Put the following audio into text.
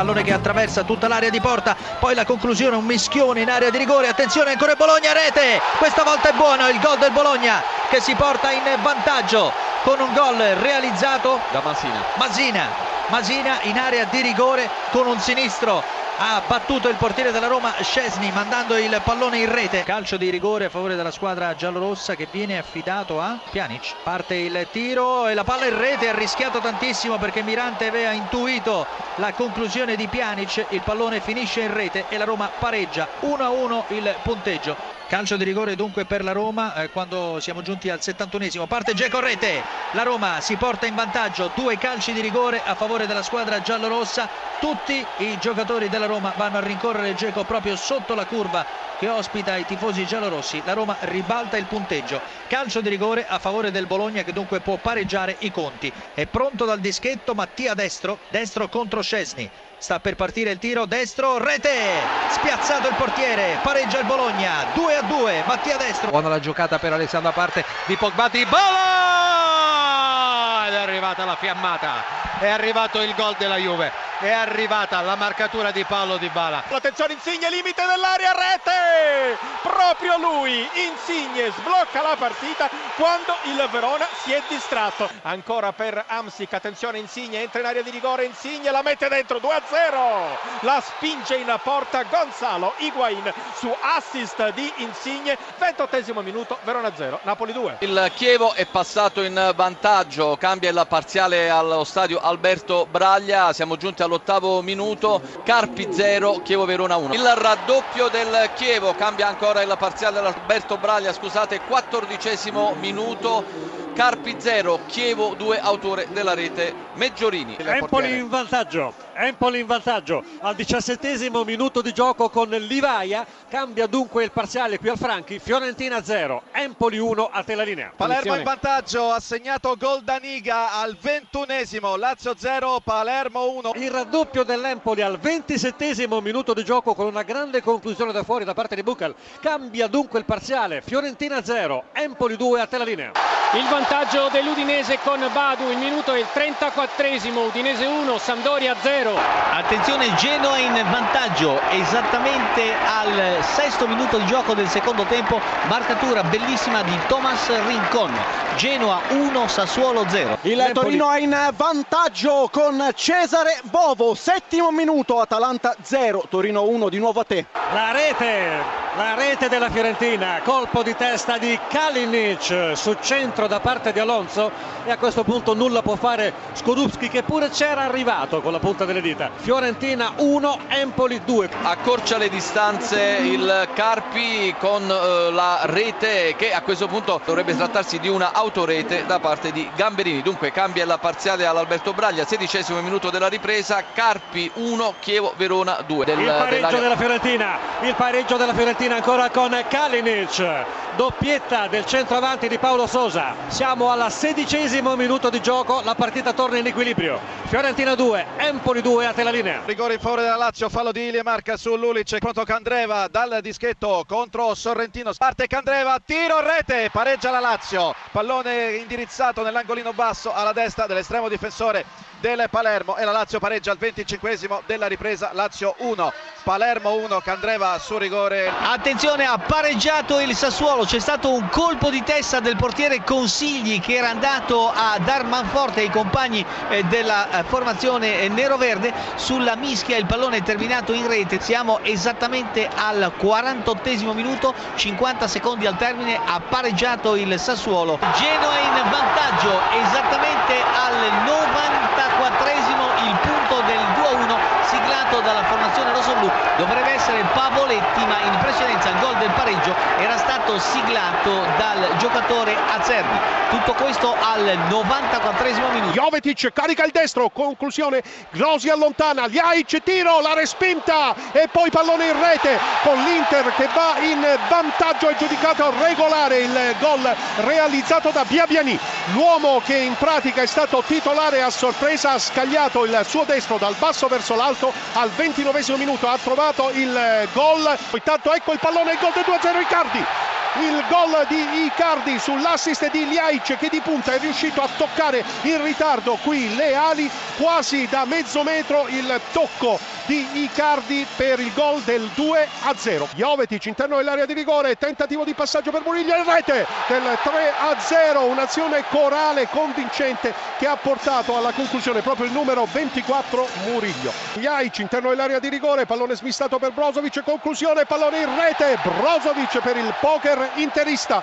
pallone che attraversa tutta l'area di porta, poi la conclusione, un mischione in area di rigore, attenzione ancora Bologna, rete, questa volta è buono il gol del Bologna che si porta in vantaggio con un gol realizzato da Masina. Masina, Masina in area di rigore con un sinistro ha battuto il portiere della Roma Scesni mandando il pallone in rete. Calcio di rigore a favore della squadra giallorossa che viene affidato a Pjanic. Parte il tiro e la palla in rete ha rischiato tantissimo perché Mirante aveva intuito la conclusione di Pjanic. Il pallone finisce in rete e la Roma pareggia. 1-1 il punteggio calcio di rigore dunque per la Roma eh, quando siamo giunti al 71esimo parte Geco Rete la Roma si porta in vantaggio due calci di rigore a favore della squadra giallorossa tutti i giocatori della Roma vanno a rincorrere Geco proprio sotto la curva che ospita i tifosi giallorossi. La Roma ribalta il punteggio. Calcio di rigore a favore del Bologna che dunque può pareggiare i conti. È pronto dal dischetto Mattia Destro, destro contro Scesni. Sta per partire il tiro, destro, rete! Spiazzato il portiere, pareggia il Bologna, 2 a 2, Mattia Destro. Buona la giocata per Alessandro a parte di Pogba di Bola! Ed è arrivata la fiammata, è arrivato il gol della Juve è arrivata la marcatura di Paolo Di Bala. Attenzione Insigne, limite dell'area, rete! Proprio lui, Insigne, sblocca la partita quando il Verona si è distratto. Ancora per Amsic, attenzione Insigne, entra in area di rigore, Insigne la mette dentro, 2-0! La spinge in porta Gonzalo Higuain su assist di Insigne, 28 minuto, Verona 0, Napoli 2. Il Chievo è passato in vantaggio, cambia il parziale allo stadio Alberto Braglia, siamo giunti al all'ottavo minuto, Carpi 0, Chievo Verona 1. Il raddoppio del Chievo, cambia ancora il parziale dell'Alberto Braglia, scusate, quattordicesimo minuto. Carpi 0, Chievo 2, autore della rete Meggiorini. Empoli in vantaggio, Empoli in vantaggio al diciassettesimo minuto di gioco con Livaia, cambia dunque il parziale qui al Franchi, Fiorentina 0, Empoli 1 a te la linea. Palermo in vantaggio, ha segnato gol Daniga al ventunesimo, Lazio 0, Palermo 1. Il raddoppio dell'Empoli al ventisettesimo minuto di gioco con una grande conclusione da fuori da parte di Bucal, cambia dunque il parziale, Fiorentina 0, Empoli 2 a te la linea. Il vantaggio dell'Udinese con Badu, il minuto è il 34esimo, Udinese 1, Sampdoria 0. Attenzione Genoa in vantaggio esattamente al sesto minuto di gioco del secondo tempo, marcatura bellissima di Thomas Rincon. Genoa 1, Sassuolo 0. Il Torino è in vantaggio con Cesare Bovo, settimo minuto, Atalanta 0, Torino 1, di nuovo a te. La rete la rete della Fiorentina, colpo di testa di Kalinic su centro da parte di Alonso e a questo punto nulla può fare Skorupski che pure c'era arrivato con la punta delle dita. Fiorentina 1, Empoli 2. Accorcia le distanze il Carpi con uh, la rete che a questo punto dovrebbe trattarsi di una autorete da parte di Gamberini. Dunque cambia la parziale all'Alberto Braglia, sedicesimo minuto della ripresa, Carpi 1, Chievo Verona 2. Del, il pareggio della Fiorentina, il pareggio della Fiorentina Fiorentina ancora con Kalinic. Doppietta del centroavanti di Paolo Sosa. Siamo al sedicesimo minuto di gioco. La partita torna in equilibrio. Fiorentina 2, Empoli 2 a te la linea rigore in favore della Lazio fallo di Ilie marca su Lulic pronto Candreva dal dischetto contro Sorrentino. Parte Candreva tiro rete pareggia la Lazio. Pallone indirizzato nell'angolino basso alla destra dell'estremo difensore del Palermo e la Lazio pareggia al 25 della ripresa Lazio 1 Palermo 1 Candreva su rigore attenzione ha pareggiato il Sassuolo. C'è stato un colpo di testa del portiere Consigli che era andato a dar manforte ai compagni eh, della eh, formazione nero-verde. Sulla mischia il pallone è terminato in rete. Siamo esattamente al 48 minuto 50 secondi al termine. Ha pareggiato il Sassuolo. Genoa in vantaggio esattamente al 90 34esimo il punto del 2-1 siglato dalla formazione rossoblu dovrebbe essere Pavoletti ma in precedenza del pareggio era stato siglato dal giocatore Acerbi. Tutto questo al 94esimo minuto. Jovetic carica il destro conclusione Grosi allontana Ljajic tiro la respinta e poi pallone in rete con l'Inter che va in vantaggio è giudicato regolare il gol realizzato da Biabiani. L'uomo che in pratica è stato titolare a sorpresa ha scagliato il suo destro dal basso verso l'alto. Al 29 minuto ha trovato il gol. Intanto ecco il pallone il gol del 2-0 Icardi il gol di Icardi sull'assist di Liaic che di punta è riuscito a toccare in ritardo qui le ali quasi da mezzo metro il tocco di Icardi per il gol del 2 a 0. Jovetic interno dell'area di rigore, tentativo di passaggio per Murillo in rete del 3 a 0, un'azione corale convincente che ha portato alla conclusione proprio il numero 24 Murillo. Jaic interno dell'area di rigore, pallone smistato per Brozovic, conclusione, pallone in rete, Brozovic per il poker interista.